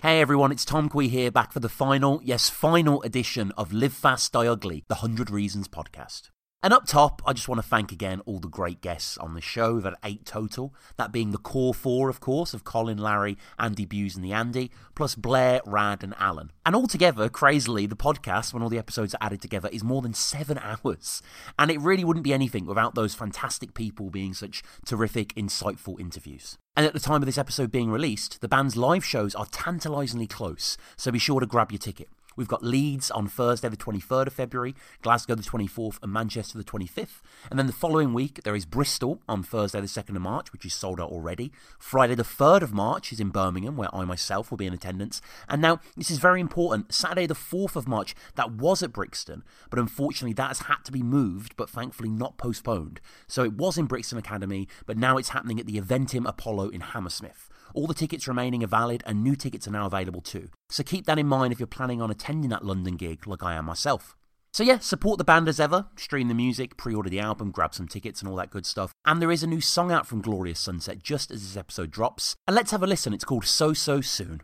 Hey everyone, it's Tom Kwei here, back for the final, yes, final edition of Live Fast, Die Ugly, the 100 Reasons podcast. And up top, I just want to thank again all the great guests on the show. We've had eight total, that being the core four, of course, of Colin, Larry, Andy Bews, and the Andy, plus Blair, Rad, and Alan. And altogether, crazily, the podcast, when all the episodes are added together, is more than seven hours. And it really wouldn't be anything without those fantastic people being such terrific, insightful interviews. And at the time of this episode being released, the band's live shows are tantalisingly close, so be sure to grab your ticket. We've got Leeds on Thursday, the 23rd of February, Glasgow the 24th, and Manchester the 25th. And then the following week, there is Bristol on Thursday, the 2nd of March, which is sold out already. Friday, the 3rd of March, is in Birmingham, where I myself will be in attendance. And now, this is very important Saturday, the 4th of March, that was at Brixton, but unfortunately, that has had to be moved, but thankfully not postponed. So it was in Brixton Academy, but now it's happening at the Eventim Apollo in Hammersmith. All the tickets remaining are valid and new tickets are now available too. So keep that in mind if you're planning on attending that London gig like I am myself. So yeah, support the band as ever, stream the music, pre-order the album, grab some tickets and all that good stuff. And there is a new song out from Glorious Sunset just as this episode drops. And let's have a listen. It's called So So Soon.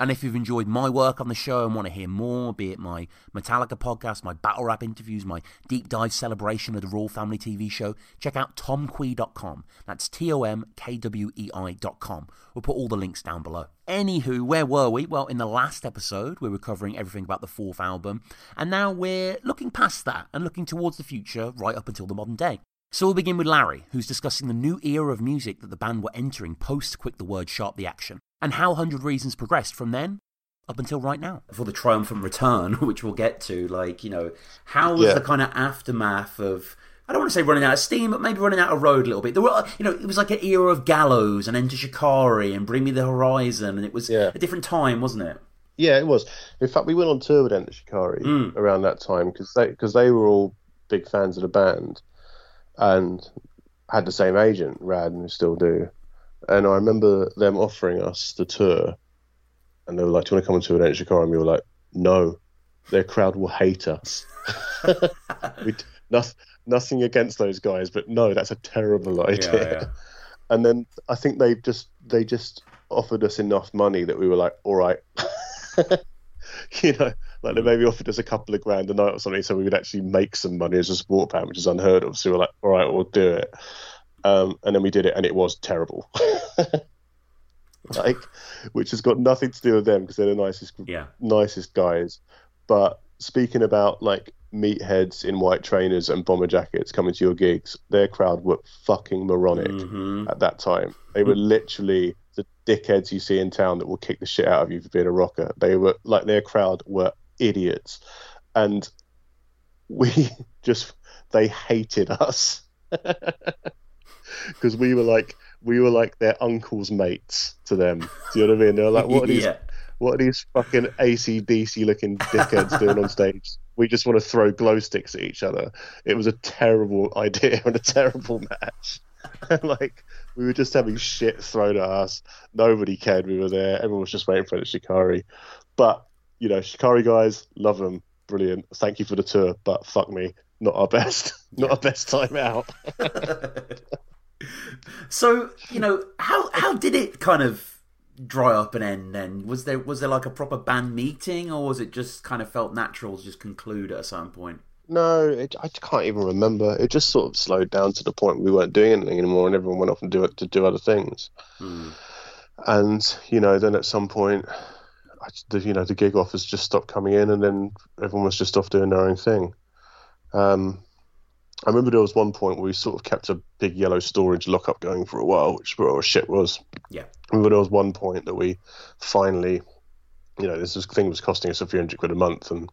And if you've enjoyed my work on the show and want to hear more, be it my Metallica podcast, my battle rap interviews, my deep dive celebration of the Royal Family TV show, check out tomkwei.com. That's T O M K W E I.com. We'll put all the links down below. Anywho, where were we? Well, in the last episode, we were covering everything about the fourth album, and now we're looking past that and looking towards the future right up until the modern day. So we'll begin with Larry, who's discussing the new era of music that the band were entering post Quick the Word Sharp the Action, and how 100 Reasons progressed from then up until right now. For the triumphant return, which we'll get to, like, you know, how was Yeah. the kind of aftermath of. I don't want to say running out of steam, but maybe running out of road a little bit. There were, you know, it was like an era of Gallows and Enter Shikari and Bring Me the Horizon, and it was Yeah. a different time, wasn't it? Yeah, it was. In fact, we went on tour with Enter Shikari Mm. around that time because they because they were all big fans of the band and had the same agent, Rad, and still do. And I remember them offering us the tour, and they were like, "Do you want to come tour with Enter Shikari?" And we were like, "No, their crowd will hate us." we, nothing, nothing against those guys, but no, that's a terrible idea. yeah. And then I think they just they just offered us enough money that we were like, all right, you know, like they hmm. maybe offered us a couple of grand a night or something, so we would actually make some money as a support band, which is unheard of. So we were like, all right, we'll do it. Um, and then we did it, and it was terrible. like, which has got nothing to do with them because they're the nicest, Yeah. nicest guys. But speaking about like meatheads in white trainers and bomber jackets coming to your gigs, their crowd were fucking moronic Mhm. at that time. They were literally the dickheads you see in town that will kick the shit out of you for being a rocker. They were like their crowd were idiots, and we just they hated us because we were like we were like their uncle's mates to them. Do you know what I mean? They're like, what are these yeah. what are these fucking ACDC looking dickheads doing on stage? We just want to throw glow sticks at each other. It was a terrible idea and a terrible match. like we were just having shit thrown at us. Nobody cared we were there. Everyone was just waiting for the Shikari. But you know, Shikari guys, love them, brilliant. Thank you for the tour, but fuck me, not our best, not our best time out. So you know how how did it kind of dry up and end? Then was there was there like a proper band meeting, or was it just kind of felt natural to just conclude at a certain point? No, it, I can't even remember. It just sort of slowed down to the point we weren't doing anything anymore, and everyone went off and do it to do other things. Hmm. And you know, then at some point, I, the, you know, the gig offers just stopped coming in, and then everyone was just off doing their own thing. Um, I remember there was one point where we sort of kept a big yellow storage lockup going for a while, which where our shit was. Yeah. I remember there was one point that we finally, you know, this was, thing was costing us a few hundred quid a month, and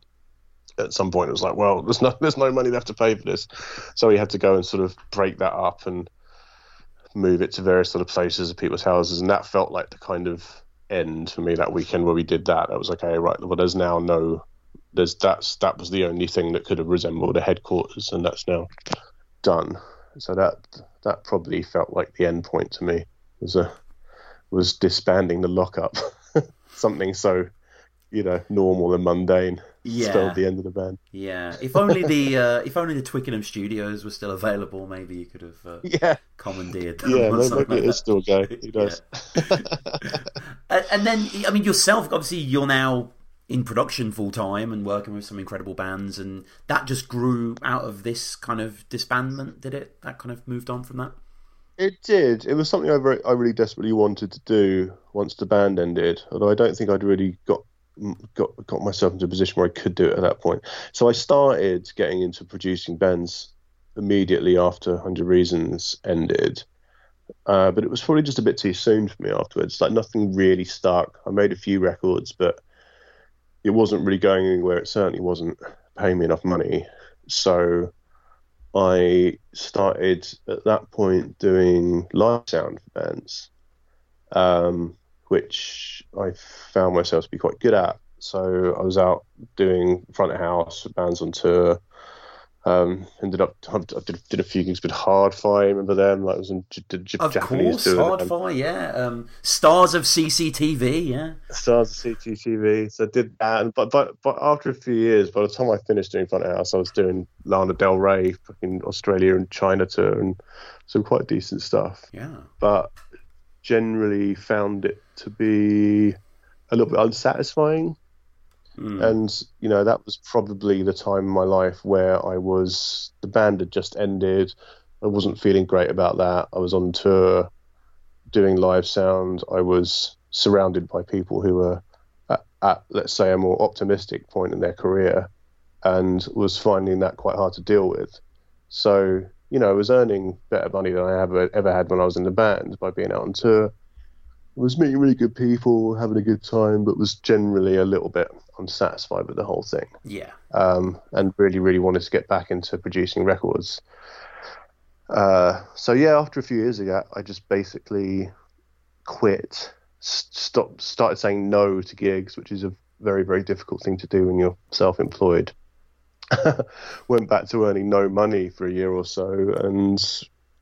at some point it was like, well, there's no there's no money left to pay for this, so we had to go and sort of break that up and move it to various sort of places of people's houses, and that felt like the kind of end for me that weekend where we did that. I was like, okay, right, well, there's now no, there's that's that was the only thing that could have resembled a headquarters, and that's now done. So that that probably felt like the end point to me was a was disbanding the lockup, something so you know normal and mundane Yeah. spelled the end of the band. Yeah, if only the uh, if only the Twickenham studios were still available, maybe you could have uh, Yeah, commandeered them yeah, or maybe like it still going. And, and then, I mean, yourself, obviously, you're now in production full time and working with some incredible bands, and that just grew out of this kind of disbandment, did it? That kind of moved on from that? It did. It was something I, very, I really desperately wanted to do once the band ended. Although I don't think I'd really got got got myself into a position where I could do it at that point. So I started getting into producing bands immediately after Hundred Reasons ended. Uh, but it was probably just a bit too soon for me afterwards. Like nothing really stuck. I made a few records, but it wasn't really going anywhere. It certainly wasn't paying me enough money. So I started at that point doing live sound for bands, um, which I found myself to be quite good at. So I was out doing front of house bands on tour. Um, ended up I did, did a few gigs with Hard-Fi. Remember them? Like I was in J- Of Japanese course, with them. Yeah. Um, stars of CCTV, yeah. Stars of CCTV. So I did that, and but, but but after a few years, by the time I finished doing front house, I was doing Lana Del Rey, fucking Australia and China tour, and some quite decent stuff. Yeah. But generally found it to be a little bit unsatisfying, Mm. and you know that was probably the time in my life where I was the band had just ended. I wasn't feeling great about that. I was on tour doing live sound. I was surrounded by people who were at, at let's say a more optimistic point in their career and was finding that quite hard to deal with. So, you know, I was earning better money than I ever ever had when I was in the band by being out on tour. Was meeting really good people, having a good time, but was generally a little bit unsatisfied with the whole thing Yeah. um, and really, really wanted to get back into producing records. Uh, so yeah, after a few years of that, I just basically quit, stopped, started saying no to gigs, which is a very, very difficult thing to do when you're self-employed. Went back to earning no money for a year or so, and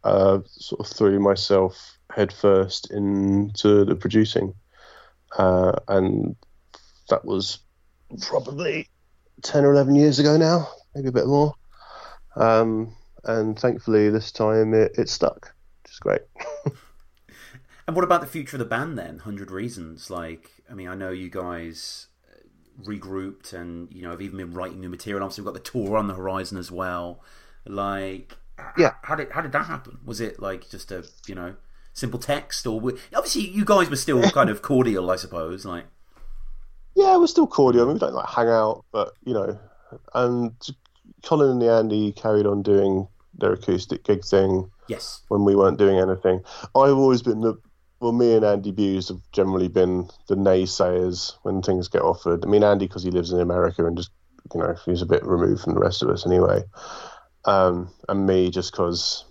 uh, sort of threw myself headfirst into the producing, uh, and that was probably 10 or 11 years ago now, maybe a bit more. Um, and thankfully, this time it, it stuck, which is great. And what about the future of the band then? Hundred Reasons. Like, I mean, I know you guys uh, regrouped, and you know, have even been writing new material. Obviously, we've got the tour on the horizon as well. Like, Yeah. how did how did that happen? Was it like just a you know simple text, or obviously you guys were still kind of cordial, I suppose. Like, yeah, we're still cordial. I mean, we don't like hang out, but you know, and Colin and the Andy carried on doing their acoustic gig thing. Yes. When we weren't doing anything, I've always been the well, me and Andy Bews have generally been the naysayers when things get offered. I mean, Andy because he lives in America and just you know he's a bit removed from the rest of us anyway, um, and me just because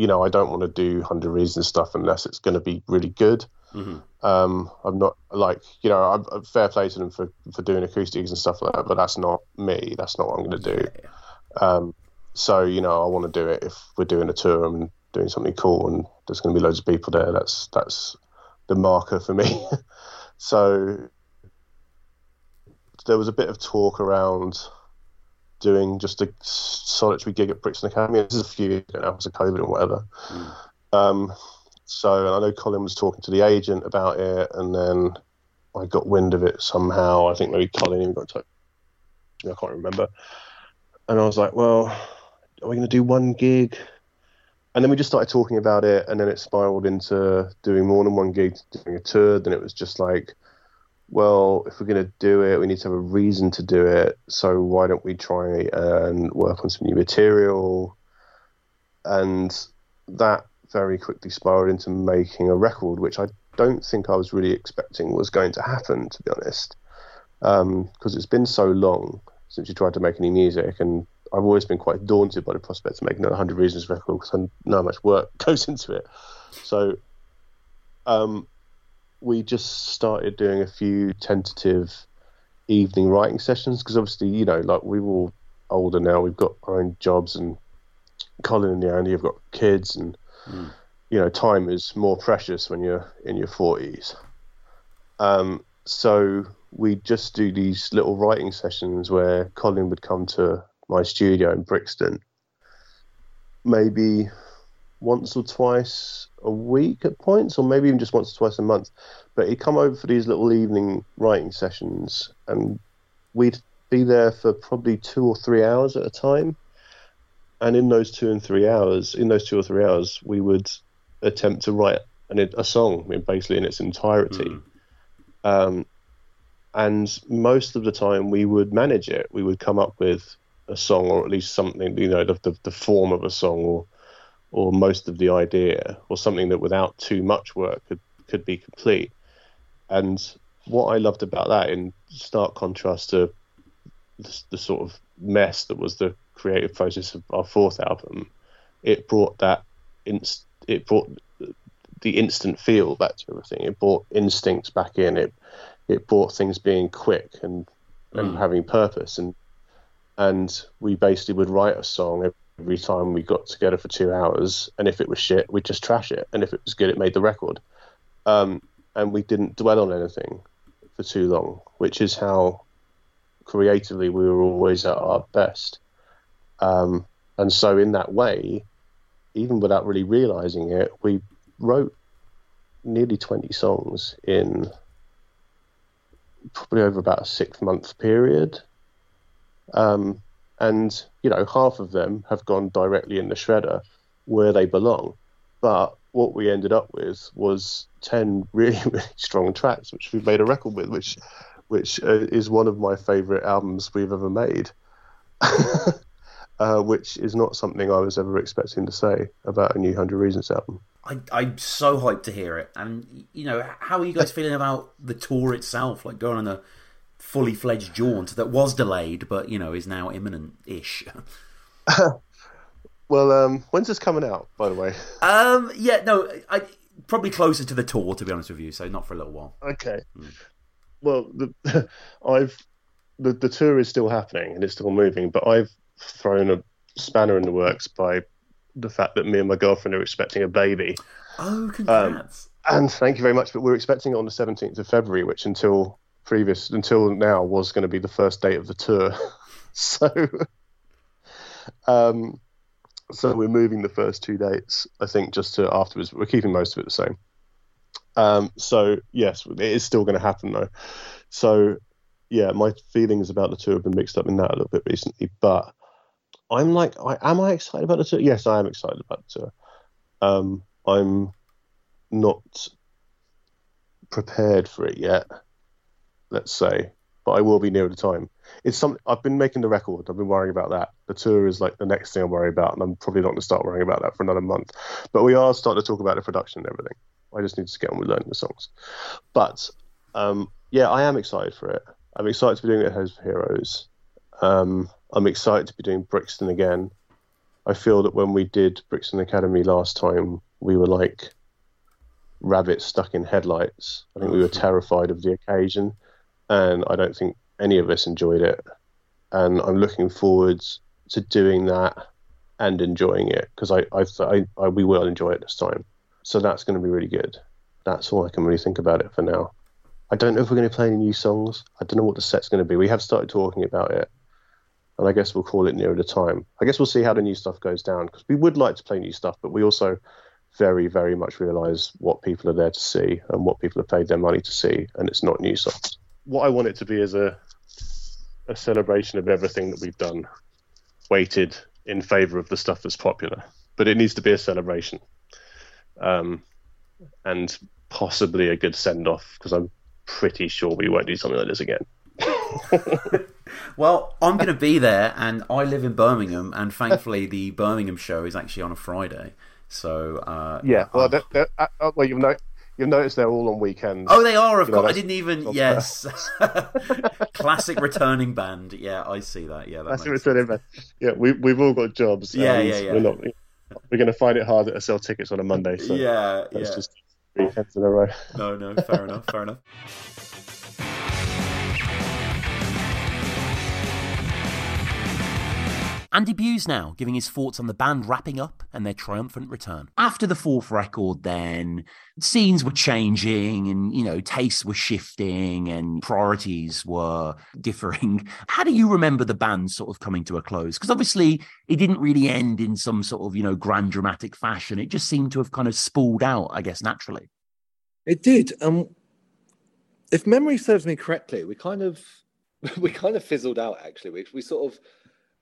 you know I don't want to do hundred reasons stuff unless it's going to be really good. Mm-hmm. Um, I'm not like you know I'm, I'm, fair play to them for for doing acoustics and stuff like that, but that's not me. That's not what I'm going to do. Yeah. Um, so you know I want to do it if we're doing a tour and doing something cool and there's going to be loads of people there. That's that's the marker for me. so there was a bit of talk around doing just a solitary gig at Brixton Academy. This is a few years ago now, because of COVID and whatever. Mm. Um, so I know Colin was talking to the agent about it, and then I got wind of it somehow. I think maybe Colin even got to I can't remember. And I was like, well, are we going to do one gig? And then we just started talking about it, and then it spiraled into doing more than one gig, doing a tour. Then it was just like, well, if we're going to do it, we need to have a reason to do it. So why don't we try and work on some new material? And that very quickly spiraled into making a record, which I don't think I was really expecting was going to happen, to be honest, because um, it's been so long since you tried to make any music, and I've always been quite daunted by the prospect of making a Hundred Reasons record because I know how much work goes into it. So, um, we just started doing a few tentative evening writing sessions because obviously, you know, like we're all older now, we've got our own jobs, and Colin and Andy have got kids, and mm. you know, time is more precious when you're in your forties. Um, so we just do these little writing sessions where Colin would come to my studio in Brixton, maybe once or twice a week at points, or maybe even just once or twice a month. But he'd come over for these little evening writing sessions, and we'd be there for probably two or three hours at a time. And in those two and three hours, in those two or three hours, we would attempt to write an, a song, basically in its entirety. Mm. Um, and most of the time, we would manage it. We would come up with a song, or at least something, you know, the, the, the form of a song, or or most of the idea, or something that without too much work could could be complete. And what I loved about that, in stark contrast to the, the sort of mess that was the creative process of our fourth album, it brought that inst- it brought the instant feel back to everything. It brought instincts back in. It it brought things being quick and and mm. having purpose. And and we basically would write a song every time we got together for two hours. And if it was shit, we'd just trash it. And if it was good, it made the record. Um, and we didn't dwell on anything for too long, which is how creatively we were always at our best. Um, and so, in that way, even without really realizing it, we wrote nearly 20 songs in probably over about a six month period. Um, and you know half of them have gone directly in the shredder where they belong but what we ended up with was 10 really really strong tracks which we made a record with which which uh, is one of my favorite albums we've ever made uh, which is not something i was ever expecting to say about a new 100 reasons album I, I'm so hyped to hear it. And, you know, how are you guys feeling about the tour itself? Like going on a fully fledged jaunt that was delayed, but you know is now imminent ish. well, um, when's this coming out? By the way. Um, yeah, no, I probably closer to the tour, to be honest with you. So not for a little while. Okay. Mm. Well, the, I've the the tour is still happening and it's still moving, but I've thrown a spanner in the works by the fact that me and my girlfriend are expecting a baby. Oh, congrats! Um, and thank you very much. But we're expecting it on the seventeenth of February, which until previous until now was going to be the first date of the tour. so, um, so we're moving the first two dates, I think, just to afterwards. We're keeping most of it the same. Um, so yes, it is still going to happen though. So yeah, my feelings about the tour have been mixed up in that a little bit recently, but I'm like, I, am I excited about the tour? Yes, I am excited about the tour. Um, I'm not prepared for it yet. Let's say, but I will be near the time. It's some. I've been making the record. I've been worrying about that. The tour is like the next thing I'm worried about, and I'm probably not going to start worrying about that for another month. But we are starting to talk about the production and everything. I just need to get on with learning the songs. But um, yeah, I am excited for it. I'm excited to be doing it for Heroes. Um, I'm excited to be doing Brixton again. I feel that when we did Brixton Academy last time, we were like rabbits stuck in headlights. I think we were terrified of the occasion, and I don't think any of us enjoyed it. And I'm looking forward to doing that and enjoying it because I, I, I, I, we will enjoy it this time. So that's going to be really good. That's all I can really think about it for now. I don't know if we're going to play any new songs. I don't know what the set's going to be. We have started talking about it, and I guess we'll call it nearer the time. I guess we'll see how the new stuff goes down because we would like to play new stuff, but we also very, very much realise what people are there to see and what people have paid their money to see, and it's not new songs. What I want it to be is a a celebration of everything that we've done, weighted in favour of the stuff that's popular. But it needs to be a celebration, um, and possibly a good send off because I'm pretty sure we won't do something like this again. well, I'm going to be there, and I live in Birmingham, and thankfully the Birmingham show is actually on a Friday. So uh, yeah, well, they're, they're, uh, uh, well, you've no, you've noticed they're all on weekends. Oh, they are. Of you course, know, I didn't even. Yes, classic returning band. Yeah, I see that. Yeah, that classic returning band. Yeah, we we've all got jobs. Yeah, yeah, yeah. We're not. We're going to find it harder to sell tickets on a Monday. So yeah, yeah. just three weekends in a row. No, no, fair enough, fair enough. Andy Bews now giving his thoughts on the band wrapping up and their triumphant return. After the fourth record, then scenes were changing and, you know, tastes were shifting and priorities were differing. How do you remember the band sort of coming to a close? Because obviously it didn't really end in some sort of, you know, grand dramatic fashion. It just seemed to have kind of spooled out, I guess, naturally. It did. Um, if memory serves me correctly, we kind of we kind of fizzled out actually. We, we sort of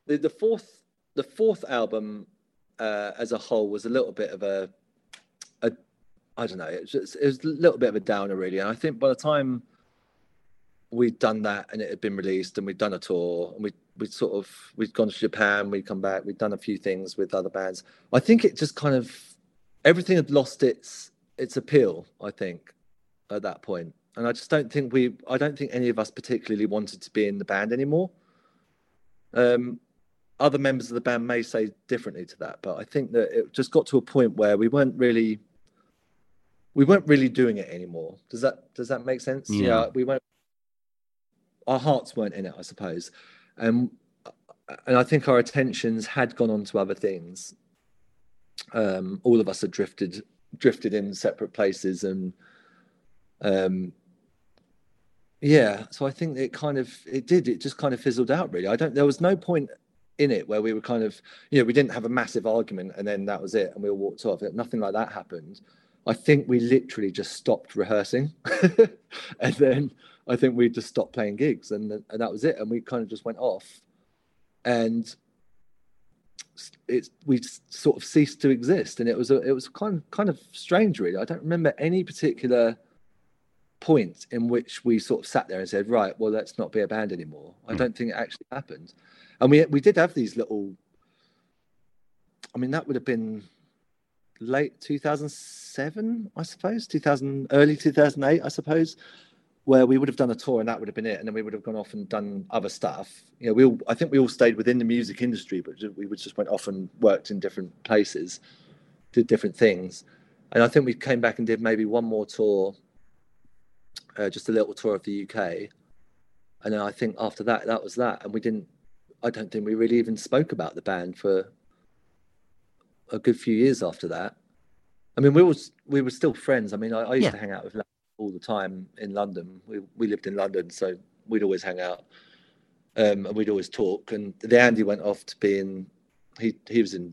the, the fourth the fourth album uh, as a whole was a little bit of a, a I don't know, it was, it was a little bit of a downer really. And I think by the time we'd done that and it had been released and we'd done a tour and we we sort of we'd gone to Japan, we'd come back, we'd done a few things with other bands. I think it just kind of everything had lost its its appeal. I think at that point, and I just don't think we I don't think any of us particularly wanted to be in the band anymore. Um, other members of the band may say differently to that, but I think that it just got to a point where we weren't really we weren't really doing it anymore. Does that does that make sense? Yeah, yeah we weren't our hearts weren't in it, I suppose. And and I think our attentions had gone on to other things. Um, all of us had drifted drifted in separate places and um yeah so i think it kind of it did it just kind of fizzled out really i don't there was no point in it where we were kind of you know we didn't have a massive argument and then that was it and we all walked off. Nothing like that happened. I think we literally just stopped rehearsing and then i think we just stopped playing gigs and, and that was it and we kind of just went off. And it's we sort of ceased to exist and it was a, it was kind of, kind of strange really. I don't remember any particular point in which we sort of sat there and said right well let's not be a band anymore. I hmm. don't think it actually happened and we we did have these little. I mean, that would have been late 2007, I suppose, 2000, early 2008, I suppose, where we would have done a tour and that would have been it, and then we would have gone off and done other stuff. You know, we all, I think we all stayed within the music industry, but we just went off and worked in different places, did different things, and I think we came back and did maybe one more tour, uh, just a little tour of the UK, and then I think after that, that was that, and we didn't I don't think we really even spoke about the band for a good few years after that. I mean, we was we were still friends. I mean, I, I used yeah. to hang out with all the time in London. We we lived in London, so we'd always hang out, um, and we'd always talk. And the Andy went off to be in. He he was in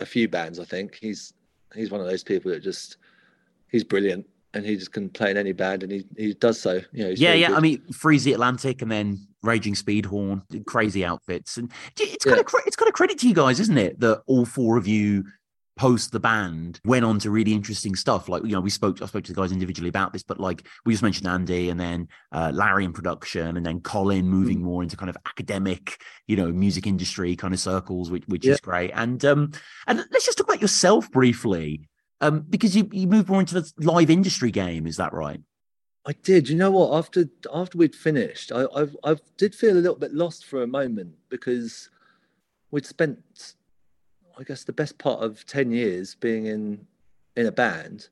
a few bands. I think he's he's one of those people that just he's brilliant and he just can play in any band, and he he does so. You know, yeah, yeah. Good. I mean, Freeze the Atlantic, and then Raging Speedhorn, crazy outfits, and it's kind yeah. of it's kind of credit to you guys, isn't it? That all four of you post the band went on to really interesting stuff. Like, you know, we spoke, I spoke to the guys individually about this, but like we just mentioned Andy and then uh, Larry in production and then Colin moving mm. more into kind of academic, you know, music industry kind of circles, which, which yeah. is great. And, um, and let's just talk about yourself briefly, um, because you, you moved more into the live industry game. Is that right? I did. You know what? After after we'd finished, I I, I did feel a little bit lost for a moment because we'd spent I guess the best part of 10 years being in in a band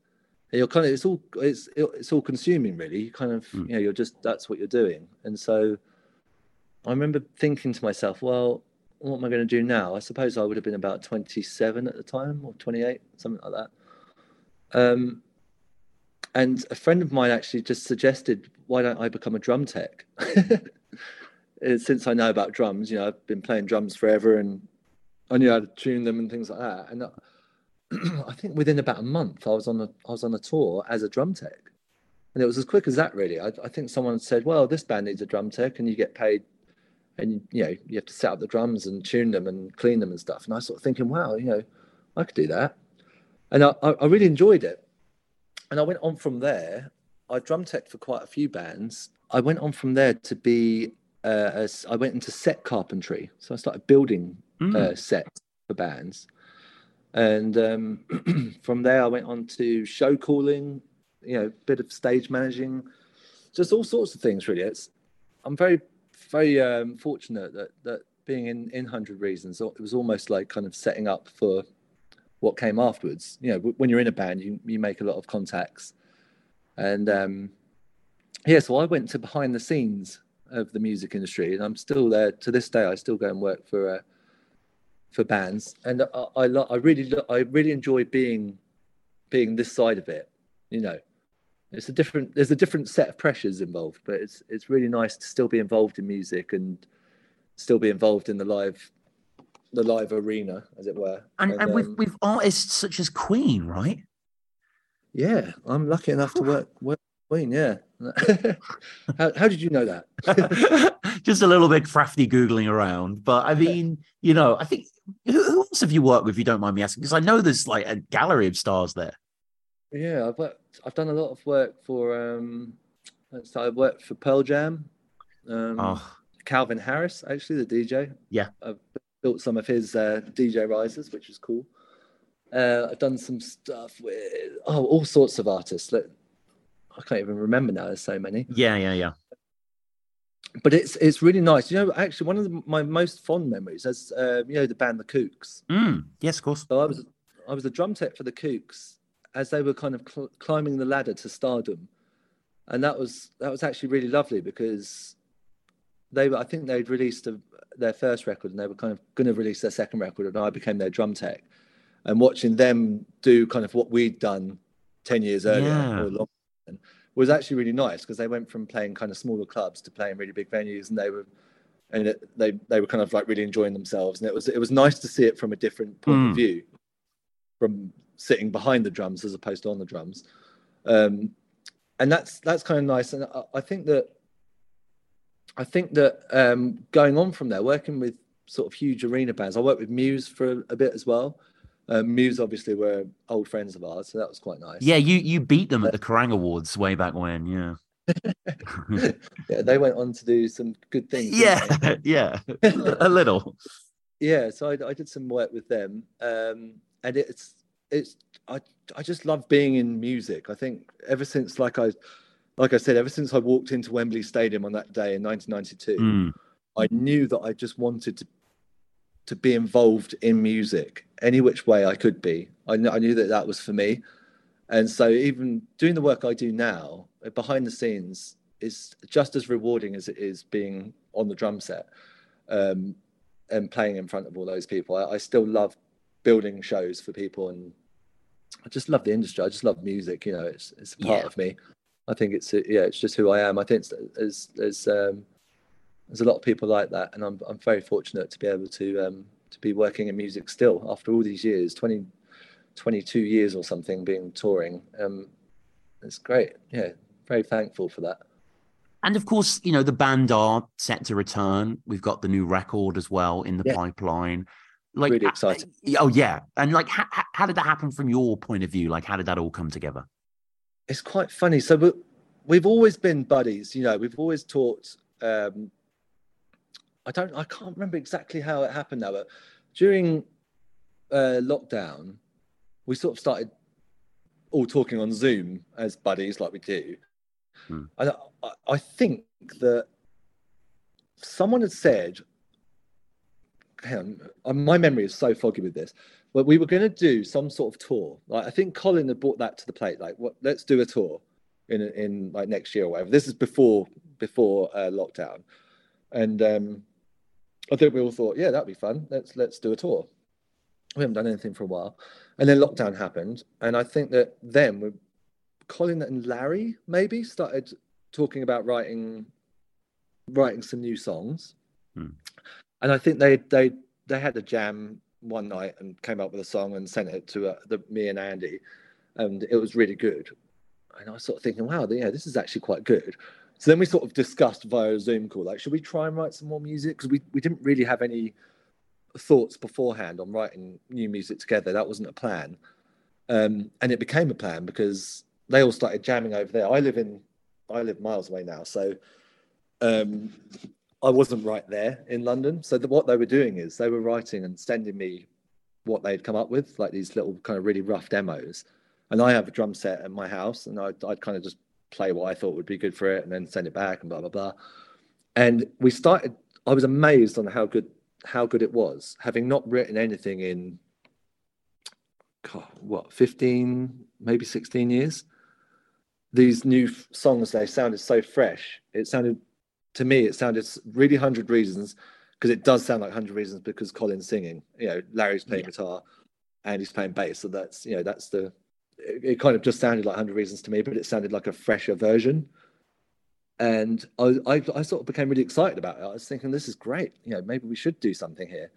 and you're kind of it's all it's it's all consuming really you kind of mm. you know you're just that's what you're doing and so I remember thinking to myself well what am I going to do now I suppose I would have been about 27 at the time or 28 something like that um and a friend of mine actually just suggested why don't I become a drum tech since I know about drums you know I've been playing drums forever and I knew how to tune them and things like that. And I think within about a month, I was on a I was on a tour as a drum tech, and it was as quick as that. Really, I, I think someone said, "Well, this band needs a drum tech, and you get paid, and you know you have to set up the drums and tune them and clean them and stuff." And I sort of thinking, "Wow, you know, I could do that," and I, I really enjoyed it. And I went on from there. I drum tech for quite a few bands. I went on from there to be uh, as I went into set carpentry. So I started building mm. uh, sets for bands. And um, from there, I went on to show calling, you know, a bit of stage managing, just all sorts of things. Really, it's I'm very, very um, fortunate that that being in in Hundred Reasons, it was almost like kind of setting up for what came afterwards. You know, when you're in a band, you you make a lot of contacts, and um, yeah, so I went to behind the scenes of the music industry, and I'm still there to this day. I still go and work for. Uh, for bands, and I, I, I really, I really enjoy being, being this side of it. You know, it's a different, there's a different set of pressures involved, but it's it's really nice to still be involved in music and still be involved in the live, the live arena, as it were. And, and, and um, with with artists such as Queen, right? Yeah, I'm lucky enough to work work Queen. Yeah. how, how did you know that? Just a little bit crafty googling around, but I mean, you know, I think who else have you worked with? If you don't mind me asking, because I know there's like a gallery of stars there. Yeah, I've worked, I've done a lot of work for. um So I worked for Pearl Jam. Um, oh. Calvin Harris, actually, the DJ. Yeah, I've built some of his uh, DJ risers, which is cool. Uh, I've done some stuff with oh, all sorts of artists. Like, I can't even remember now. There's so many. Yeah, yeah, yeah but it's it's really nice. You know, actually, one of the, my most fond memories is uh, you know the band the Kooks. Mm, yes, of course. So I was I was a drum tech for the Kooks as they were kind of cl- climbing the ladder to stardom, and that was that was actually really lovely because they were I think they'd released a, their first record and they were kind of going to release their second record, and I became their drum tech, and watching them do kind of what we'd done ten years earlier yeah. was actually really nice because they went from playing kind of smaller clubs to playing really big venues, and they were and it, they they were kind of like really enjoying themselves, and it was it was nice to see it from a different point mm. of hmm. view, from sitting behind the drums as opposed to on the drums, um, and that's that's kind of nice, and I, I think that I think that um, going on from there, working with sort of huge arena bands, I worked with Muse for a, bit as well, uh, Muse obviously were old friends of ours, so that was quite nice. Yeah, you you beat them at the Kerrang Awards way back when. Yeah. yeah, they went on to do some good things. Yeah, yeah, a little. Yeah, so I, I, did some work with them, um, and it's it's I I just love being in music. I think ever since like I like I said, ever since I walked into Wembley Stadium on that day in 1992, mm. I knew that I just wanted to to be involved in music any which way I could be. I, kn- I knew that that was for me. And so, even doing the work I do now uh, behind the scenes is just as rewarding as it is being on the drum set um, and playing in front of all those people. I, I, still love building shows for people, and I just love the industry. I just love music. You know, it's it's a part yeah. of me. I think it's yeah, it's just who I am. I think there's there's um, there's a lot of people like that, and I'm I'm very fortunate to be able to um, to be working in music still after all these years 20 22 years or something being touring um it's great yeah very thankful for that and of course you know the band are set to return we've got the new record as well in the yeah. pipeline Like, really uh, exciting. uh, oh yeah, and like, how, how did that happen from your point of view? Like, how did that all come together? It's quite funny. So we, we've always been buddies. You know, we've always talked. Um, I don't. I can't remember exactly how it happened now, but during uh, lockdown, we sort of started all talking on Zoom as buddies, like we do. Hmm. And I, I think that someone had said, hang on, my memory is so foggy with this, but we were going to do some sort of tour. Like I think Colin had brought that to the plate. Like, what? Let's do a tour in in like next year or whatever. This is before before uh, lockdown, and um, I think we all thought, yeah, that'd be fun. Let's let's do a tour. We haven't done anything for a while, and then lockdown happened, and I think that then we, Colin and Larry maybe started talking about writing writing some new songs, Hmm. and I think they they they had a jam one night and came up with a song and sent it to uh, the, me and Andy, and it was really good. And I was sort of thinking, wow, yeah, this is actually quite good. So then we sort of discussed via a Zoom call, like, should we try and write some more music? Because we, we didn't really have any thoughts beforehand on writing new music together. That wasn't a plan. Um, and it became a plan because they all started jamming over there. I live in, I live miles away now. So um, I wasn't right there in London. So the, what they were doing is they were writing and sending me what they'd come up with, like these little kind of really rough demos. And I have a drum set at my house, and I'd, I'd kind of just play what I thought would be good for it, and then send it back, and blah blah blah. And we started. I was amazed on how good how good it was, having not written anything in God, what fifteen, maybe sixteen years. These new f- songs they sounded so fresh. It sounded to me, it sounded really hundred reasons because it does sound like hundred reasons because Colin's singing. You know, Larry's playing Yeah. guitar, and he's playing bass. So that's you know that's the. It, it kind of just sounded like hundred reasons to me, but it sounded like a fresher version. And I, I, I sort of became really excited about it. I was thinking, this is great. You know, maybe we should do something here.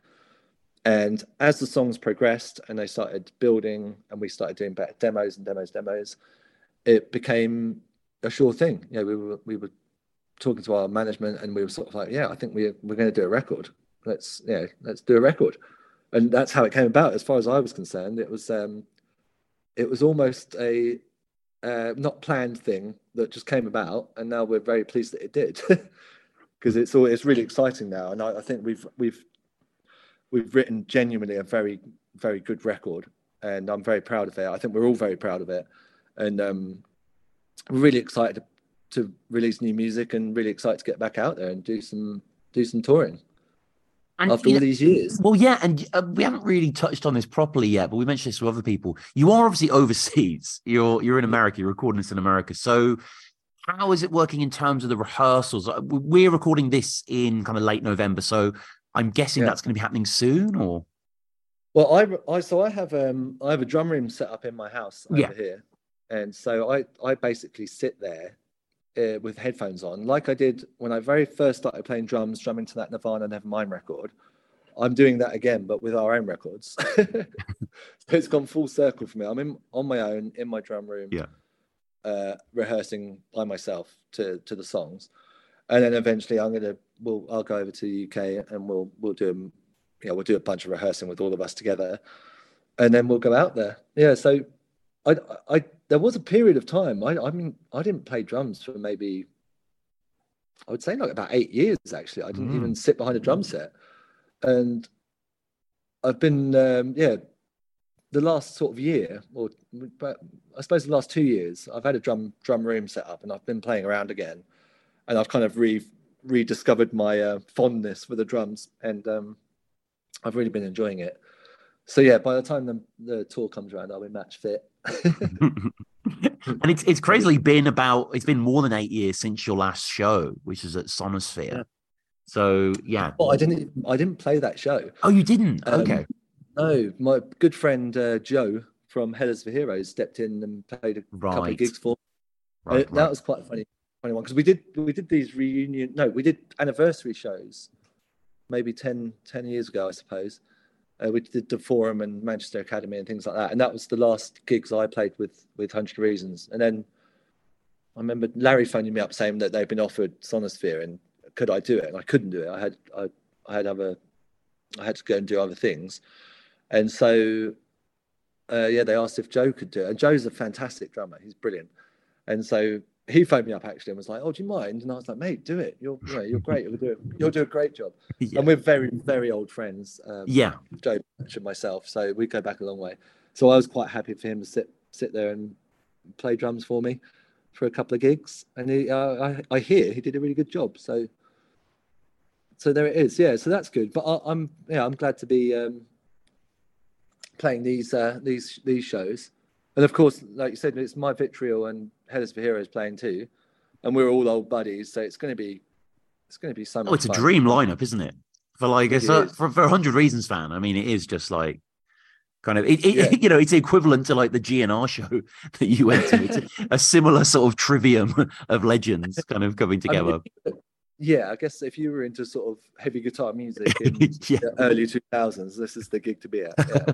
And as the songs progressed and they started building, and we started doing better demos and demos, demos, it became a sure thing. You know, we were we were talking to our management, and we were sort of like, yeah, I think we we're going to do a record. Let's yeah, let's do a record, and that's how it came about. As far as I was concerned, it was um, it was almost a uh, not planned thing that just came about, and now we're very pleased that it did, because it's all it's really exciting now, and I, I think we've we've we've written genuinely a very very good record, and I'm very proud of it. I think we're all very proud of it, and um, we're really excited to, release new music, and really excited to get back out there and do some do some touring And after all know- these years. Well, yeah, and uh, we haven't really touched on this properly yet, but we mentioned this to other people. You are obviously overseas. You're you're in America. You're recording this in America. So, how is it working in terms of the rehearsals? Uh, We're recording this in kind of late November, so I'm guessing Yeah. that's going to be happening soon. Or Well, I, I so I have um I have a drum room set up in my house over Yeah. here, and so I I basically sit there uh, with headphones on, like I did when I very first started playing drums, drumming to that Nirvana Nevermind record. I'm doing that again, but with our own records. so it's gone full circle for me. I'm in on my own in my drum room, Yeah. uh, rehearsing by myself to to the songs, and then eventually I'm gonna we'll I'll go over to the UK and we'll we'll do 'em- you know we'll do a bunch of rehearsing with all of us together, and then we'll go out there. Yeah, so I I there was a period of time I I mean I didn't play drums for maybe I would say like about eight years actually. I didn't Mm. even sit behind a drum set, and I've been um, yeah the last sort of year or but I suppose the last two years I've had a drum drum room set up and I've been playing around again, and I've kind of re rediscovered my uh, fondness for the drums and um, I've really been enjoying it. So yeah, by the time the, the tour comes around, I'll be match fit. and it's it's crazily been about it's been more than eight years since your last show, which is at Sonisphere. Yeah. So yeah. oh, I didn't I didn't play that show. Oh, you didn't? Um, okay. No, my good friend uh, Joe from Hell is for Heroes stepped in and played a couple of gigs for. me. Right, Uh, That was quite funny, funny one because we did we did these reunion. No, we did anniversary shows, maybe 10, 10 years ago, I suppose. Uh, we did the Forum and Manchester Academy and things like that, and that was the last gigs I played with with Hundred Reasons. And then I remember Larry phoning me up saying that they'd been offered Sonisphere and could I do it? And I couldn't do it. I had I, I had other I had to go and do other things, and so uh, yeah, they asked if Joe could do it. And Joe's a fantastic drummer; he's brilliant. And so he phoned me up actually and was like, "Oh, do you mind?" And I was like, "Mate, do it. You're you're great. You'll do it. You'll do a great job." Yeah. And we're very very old friends. Um, yeah, Joe and myself, so we go back a long way. So I was quite happy for him to sit sit there and play drums for me for a couple of gigs, and he, uh, I, I hear he did a really good job. So, so there it is. Yeah, so that's good. But I, am yeah, I'm glad to be um, playing these uh, these these shows, and of course, like you said, it's my Vitriol and Hell is for Heroes playing too, and we're all old buddies, so it's going to be it's going to be so oh, much. Oh, it's fun. a dream lineup, isn't it? For like, it's a, for for a hundred reasons fan. I mean, it is just like kind of it, it yeah. you know it's equivalent to like the GNR show that you went to. It's a, a similar sort of trivium of legends kind of coming together. I mean, yeah, I guess if you were into sort of heavy guitar music in yeah. the early 2000s, this is the gig to be at. Yeah.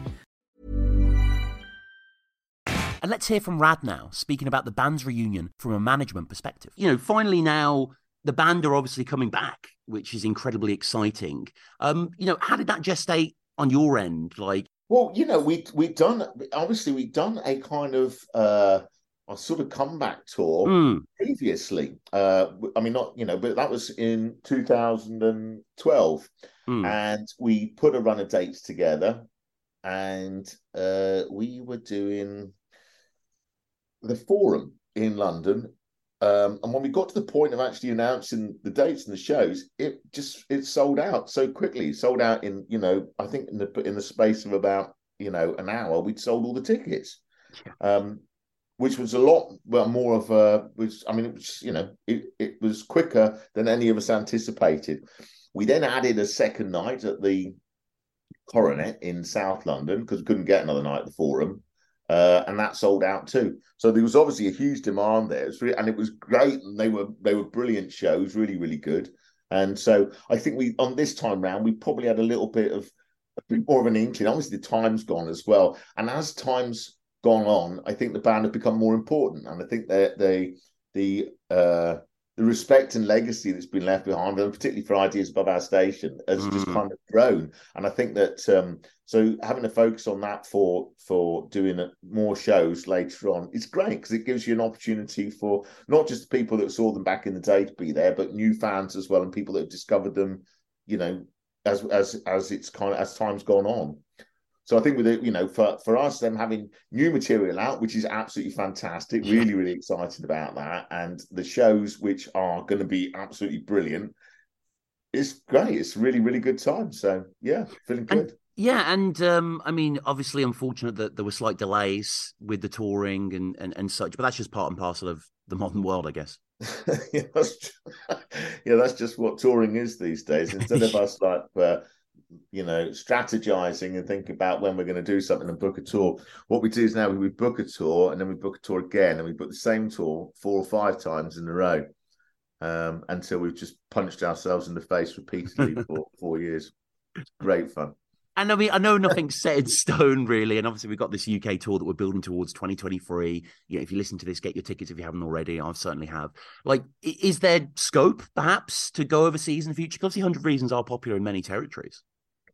And let's hear from Rad now, speaking about the band's reunion from a management perspective. You know, finally now the band are obviously coming back, which is incredibly exciting. Um, you know, how did that gestate on your end? Like, well, you know, we we've done obviously we've done a kind of uh a sort of comeback tour mm. previously. Uh, I mean, not you know, but that was in 2012, mm. and we put a run of dates together, and uh, we were doing the forum in London. Um, and when we got to the point of actually announcing the dates and the shows, it just it sold out so quickly. sold out in you know I think in the in the space of about you know an hour we'd sold all the tickets, um, which was a lot well more of a which I mean it was you know it it was quicker than any of us anticipated. We then added a second night at the Coronet in South London because we couldn't get another night at the Forum uh, and that sold out too. So there was obviously a huge demand there, it really, and it was great. And they were they were brilliant shows, really really good. And so I think we on this time round we probably had a little bit of a bit more of an inkling. Obviously the time's gone as well, and as time's gone on, I think the band have become more important, and I think that they the uh, the respect and legacy that's been left behind, and particularly for ideas above our station, has mm. just kind of grown. And I think that um, so having to focus on that for for doing more shows later on, it's great because it gives you an opportunity for not just the people that saw them back in the day to be there, but new fans as well, and people that have discovered them, you know, as as as it's kind of as time's gone on. So I think with it, you know, for for us, them having new material out, which is absolutely fantastic, really, really excited about that, and the shows which are going to be absolutely brilliant. It's great. It's really, really good time. So yeah, feeling good. And, yeah, and um, I mean, obviously, unfortunate that there were slight delays with the touring and, and and such, but that's just part and parcel of the modern world, I guess. yeah, that's, yeah, that's just what touring is these days. Instead of us like uh, you know, strategizing and thinking about when we're going to do something and book a tour. What we do is now we book a tour and then we book a tour again and we book the same tour four or five times in a row um, until we've just punched ourselves in the face repeatedly for four years. It's great fun. And I mean, I know nothing's set in stone really, and obviously we've got this UK tour that we're building towards 2023. You know, if you listen to this, get your tickets if you haven't already. I certainly have. Like, is there scope perhaps to go overseas in the future? Because obviously, Hundred Reasons are popular in many territories.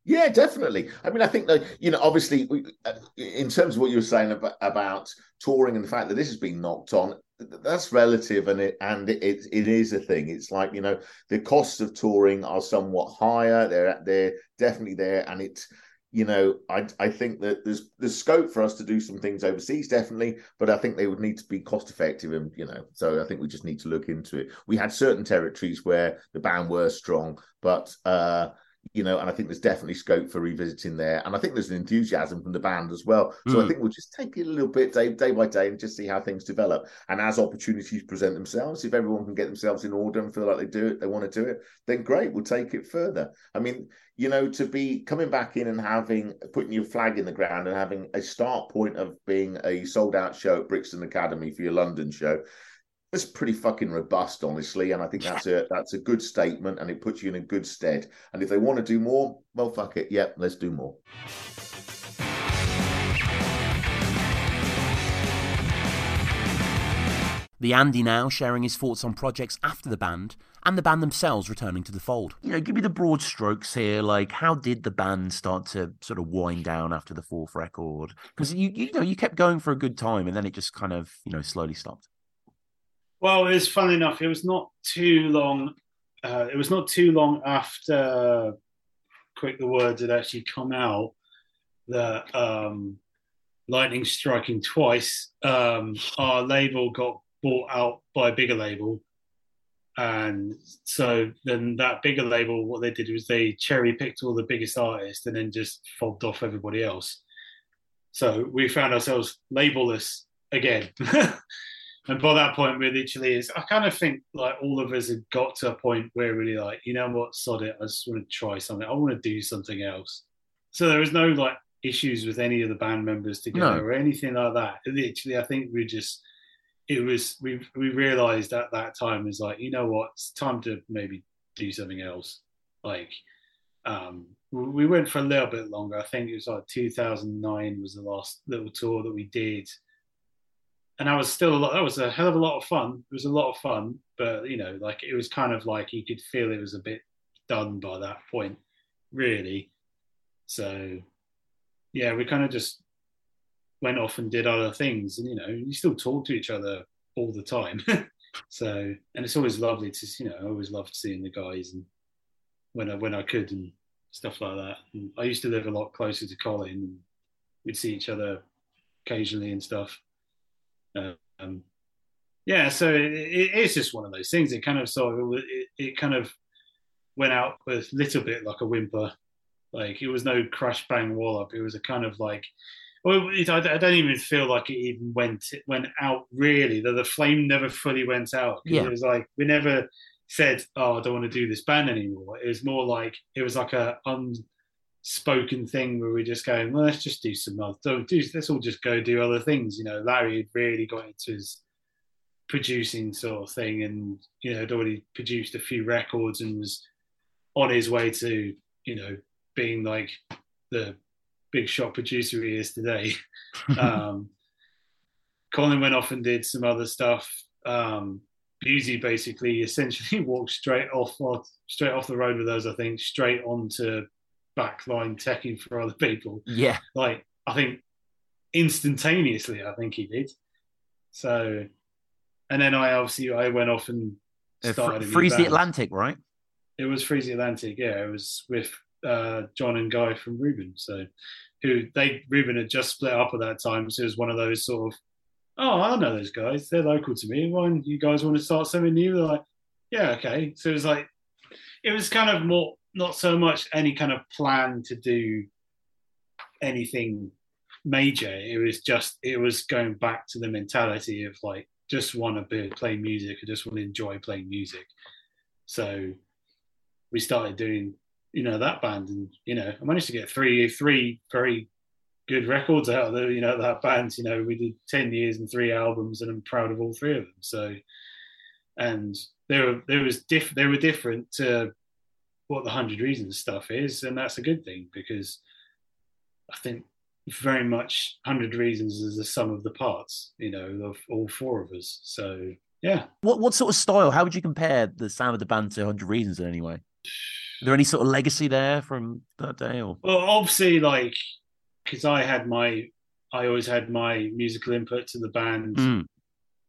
Yeah, definitely. I mean, I think that you know, obviously, we, uh, in terms of what you were saying about, about touring and the fact that this has been knocked on, that's relative, and it and it, it, is a thing. It's like you know, the costs of touring are somewhat higher. They're they're definitely there, and it's you know, I I think that there's there's scope for us to do some things overseas, definitely, but I think they would need to be cost effective, and you know, so I think we just need to look into it. We had certain territories where the band were strong, but uh, you know, and I think there's definitely scope for revisiting there. And I think there's an enthusiasm from the band as well. So mm. I hmm. think we'll just take it a little bit day, day by day and just see how things develop. And as opportunities present themselves, if everyone can get themselves in order and feel like they do it, they want to do it, then great, we'll take it further. I mean, you know, to be coming back in and having putting your flag in the ground and having a start point of being a sold out show at Brixton Academy for your London show it's pretty fucking robust, honestly, and I think that's a that's a good statement, and it puts you in a good stead. And if they want to do more, well, fuck it, yep, let's do more. The Andy now sharing his thoughts on projects after the band and the band themselves returning to the fold. You know, give me the broad strokes here. Like, how did the band start to sort of wind down after the fourth record? Because you you know you kept going for a good time, and then it just kind of you know slowly stopped. Well, it's funny enough. It was not too long. Uh, it was not too long after "Quick the Words" had actually come out that um, lightning striking twice. Um, our label got bought out by a bigger label, and so then that bigger label, what they did was they cherry picked all the biggest artists and then just fobbed off everybody else. So we found ourselves labelless again. and by that point, we literally is. I kind of think like all of us had got to a point where really like, you know what, sod it. I just want to try something. I want to do something else. So there was no like issues with any of the band members together no. or anything like that. Literally, I think we just it was we we realized at that time is like, you know what, it's time to maybe do something else. Like, um, we went for a little bit longer. I think it was like 2009 was the last little tour that we did and I was still a lot. That was a hell of a lot of fun. It was a lot of fun, but you know, like it was kind of like you could feel it was a bit done by that point, really. So, yeah, we kind of just went off and did other things, and you know, you still talk to each other all the time. so, and it's always lovely to, you know, I always loved seeing the guys and when I when I could and stuff like that. And I used to live a lot closer to Colin, and we'd see each other occasionally and stuff um, yeah, so it, it's just one of those things. It kind of sort of it, it kind of went out with a little bit like a whimper. Like it was no crash bang wallop. It was a kind of like, well, it, I, I, don't even feel like it even went it went out really. That the flame never fully went out. Yeah. It was like we never said, "Oh, I don't want to do this band anymore." It was more like it was like a un spoken thing where we're just going, well, let's just do some other, do, let's all just go do other things. You know, Larry had really got into his producing sort of thing and, you know, had already produced a few records and was on his way to, you know, being like the big shot producer he is today. um, Colin went off and did some other stuff. Um, Busey basically essentially walked straight off straight off the road with us, I think, straight onto backline teching for other people. Yeah. Like I think instantaneously, I think he did. So, and then I obviously I went off and started. Uh, Freeze the Atlantic, right? It was Freeze the Atlantic. Yeah, it was with uh, John and Guy from Reuben. So, who they Reuben had just split up at that time, so it was one of those sort of, oh, I know those guys. They're local to me. Why you guys want to start something new? They're like, yeah, okay. So it was like, it was kind of more not so much any kind of plan to do anything major. It was just it was going back to the mentality of like just want to be, play music. I just want to enjoy playing music. So we started doing you know that band, and you know I managed to get three three very good records out of the, you know that band. You know we did ten years and three albums, and I'm proud of all three of them. So and there were there was diff they were different to what the hundred reasons stuff is, and that's a good thing because I think very much hundred reasons is the sum of the parts, you know, of all four of us. So yeah. What what sort of style? How would you compare the sound of the band to Hundred Reasons in any way? Is there any sort of legacy there from that day? Or well, obviously, like because I had my, I always had my musical input to the band Mm.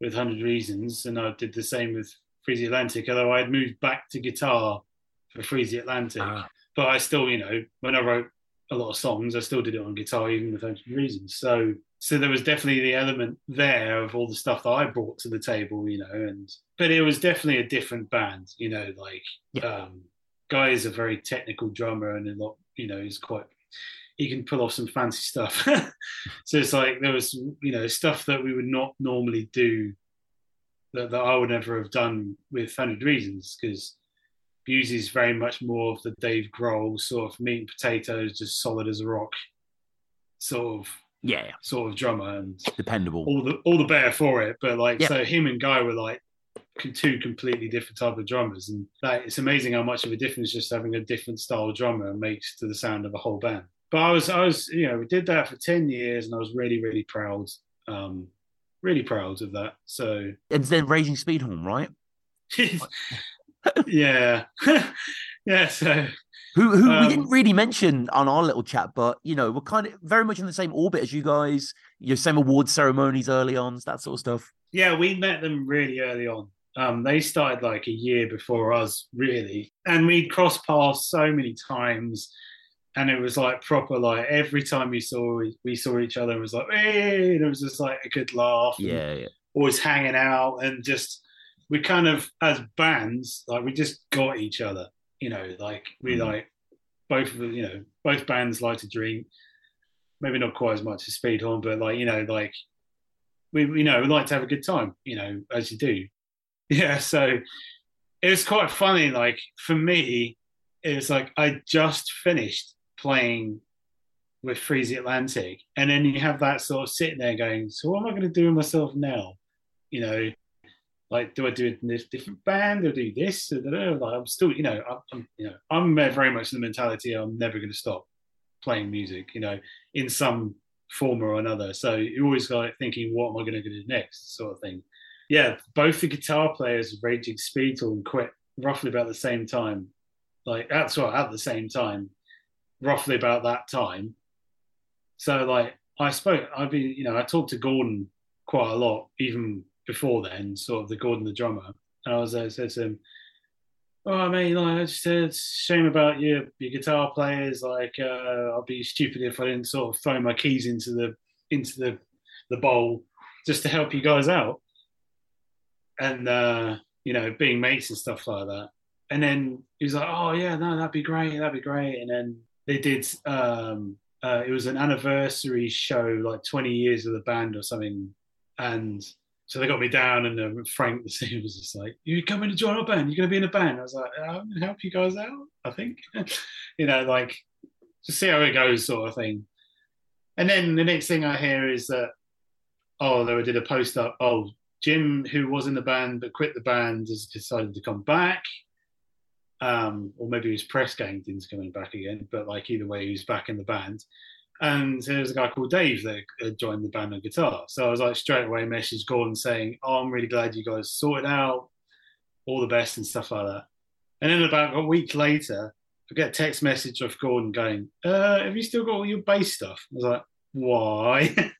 with Hundred Reasons, and I did the same with Freeze the Atlantic. Although I had moved back to guitar for Freeze the Atlantic, Ah. but I still, you know, when I wrote a lot of songs, I still did it on guitar, even with Hundred Reasons. So, so there was definitely the element there of all the stuff that I brought to the table, you know, and but it was definitely a different band, you know, like um, Guy is a very technical drummer and a lot, you know, he's quite he can pull off some fancy stuff. so it's like there was, you know, stuff that we would not normally do that, that I would never have done with Hundred Reasons because Busey's very much more of the Dave Grohl sort of meat and potatoes, just solid as a rock, sort of yeah, sort of drummer and dependable. all the all the better for it. But like, Yeah. so him and Guy were like two completely different type of drummers, and like, it's amazing how much of a difference just having a different style of drummer makes to the sound of a whole band. But I was, I was, you know, we did that for ten years, and I was really, really proud, um, really proud of that. So And then Raging Speedhorn, right? yeah, yeah. So Who who we Um, didn't really mention on our little chat, but you know, we're kind of very much in the same orbit as you guys. Your same award ceremonies early on, that sort of stuff. Yeah, we met them really early on. Um, they started like a year before us, really, and we'd crossed paths so many times, and it was like proper. Like every time we saw we saw each other, it was like, hey, and it was just like a good laugh. Yeah, yeah. always hanging out, and just we kind of as bands, like we just got each other. You know, like we Mm. like both of the, you know, both bands like to drink. Maybe not quite as much as Speedhorn, but like you know, like we you know we like to have a good time, you know, as you do. Yeah, so it was quite funny. Like for me, it was like I just finished playing with Freeze the Atlantic, and then you have that sort of sitting there going, "So what am I going to do with myself now?" You know, like do I do it in this different band or do this? Or, da-da? Like I'm still, you know, I'm, you know I'm very much in the mentality I'm never going to stop playing music, you know, in some form or another. So you always got thinking, what am I going to do next, sort of thing. Yeah, both the guitar players Raging Speedhorn quit roughly about the same time. Like that's what at the same time, roughly about that time. So like I spoke, I've been, you know, I talked to Gordon quite a lot, even before then, sort of the Gordon the drummer. And I was there, said to him, Oh, I mean, like I just said, it's a shame about your your guitar players. Like, uh, I'd be stupid if I didn't sort of throw my keys into the into the the bowl just to help you guys out. And uh, you know, being mates and stuff like that. And then he was like, "Oh yeah, no, that'd be great, that'd be great." And then they did. Um, uh, it was an anniversary show, like 20 years of the band or something, and so they got me down. And uh, Frank, the singer, was just like, "You're coming to join our band? You're going to be in a band?" I was like, "I'm going to help you guys out." I think, you know, like just see how it goes, sort of thing. And then the next thing I hear is that, oh, they did a post up. Oh, Jim, who was in the band but quit the band, has decided to come back um, or maybe was press ganged into coming back again. But like either way, he's back in the band. And there was a guy called Dave that had joined the band on guitar. So I was like straight away messaged Gordon saying, "Oh, I'm really glad you guys sorted out, all the best and stuff like that." And then about a week later, I get a text message off Gordon going, uh, "Have you still got all your bass stuff?" I was like, "Why?"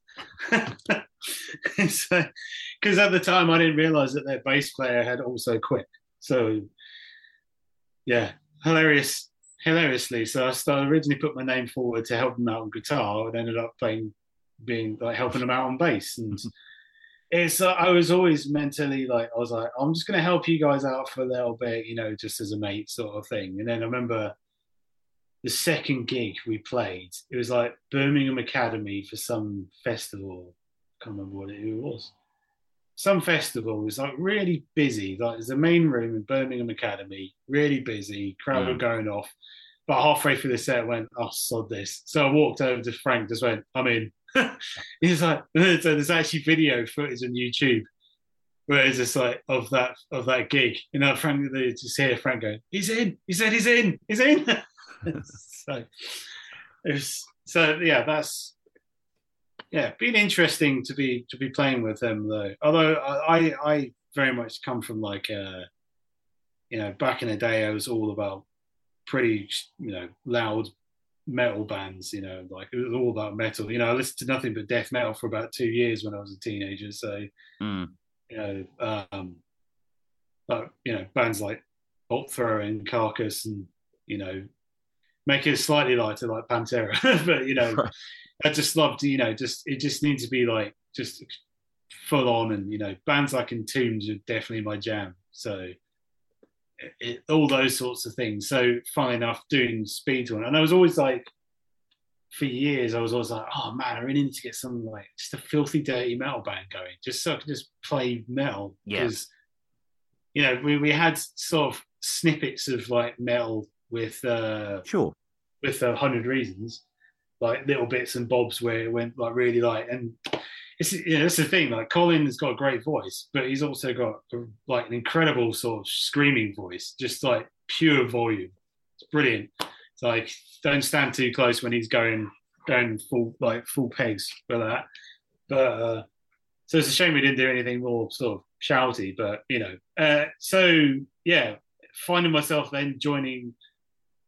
because at the time I didn't realize that their bass player had also quit. So yeah, hilarious, hilariously. So I started originally put my name forward to help them out on guitar, and ended up playing, being like helping them out on bass. And it's uh, I was always mentally like I was like I'm just going to help you guys out for a little bit, you know, just as a mate sort of thing. And then I remember the second gig we played, it was like Birmingham Academy for some festival. I can't remember what it was some festival was like really busy. Like there's a main room in Birmingham Academy, really busy, crowd were Mm. going off. But halfway through the set, I went, "Oh, sod this!" So I walked over to Frank, just went, "I'm in." He's like, so there's actually video footage on YouTube where it's just like of that of that gig. You know, Frank, they just hear Frank go, "He's in." He said, "He's in. He's in." so it was so yeah. That's yeah, been interesting to be to be playing with them though. Although I I very much come from like uh you know back in the day I was all about pretty you know loud metal bands. You know, like it was all about metal. You know, I listened to nothing but death metal for about two years when I was a teenager. So Mm. you know, um, but you know, bands like Bolt Thrower and Carcass, and you know, make it slightly lighter like Pantera. but you know, I just loved, you know, just it just needs to be like just full on, and you know, bands like Entombed are definitely my jam. So. It, it, all those sorts of things. So, funny enough, doing Speedhorn, and I was always like, for years, I was always like, oh man, I really need to get some like just a filthy dirty metal band going, just so I can just play metal. Yeah. Because you know, we, we had sort of snippets of like metal with uh Sure. with a hundred reasons, like little bits and bobs where it went like really light. and it's you know, that's the thing, like Colin's got a great voice, but he's also got a, like an incredible sort of screaming voice, just like pure volume. It's brilliant. It's like don't stand too close when he's going going full like full pegs for that. But uh, so it's a shame we didn't do anything more sort of shouty. But you know, uh, so yeah, finding myself then joining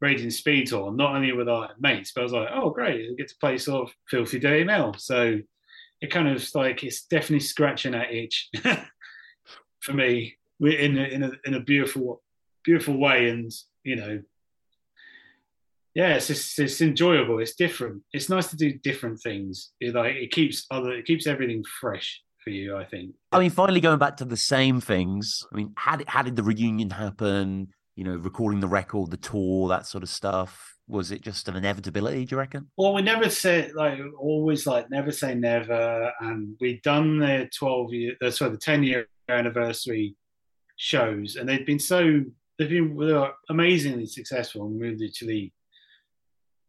Raging Speedhorn, not only with our mates, but I was like, oh great, I get to play sort of filthy dirty metal. So it kind of like it's definitely scratching that itch for me. We're in a, in a in a beautiful beautiful way, and you know yeah, it's just, it's enjoyable. It's different. It's nice to do different things. It like it keeps other it keeps everything fresh for you. I think. I mean, finally going back to the same things. I mean, how did, how did the reunion happen? You know, recording the record, the tour, that sort of stuff. Was it just an inevitability? Do you reckon? Well, we never say like always like never say never, and we'd done the twelve year, uh, sorry, the ten year anniversary shows, and they'd been so they've been they were amazingly successful and we literally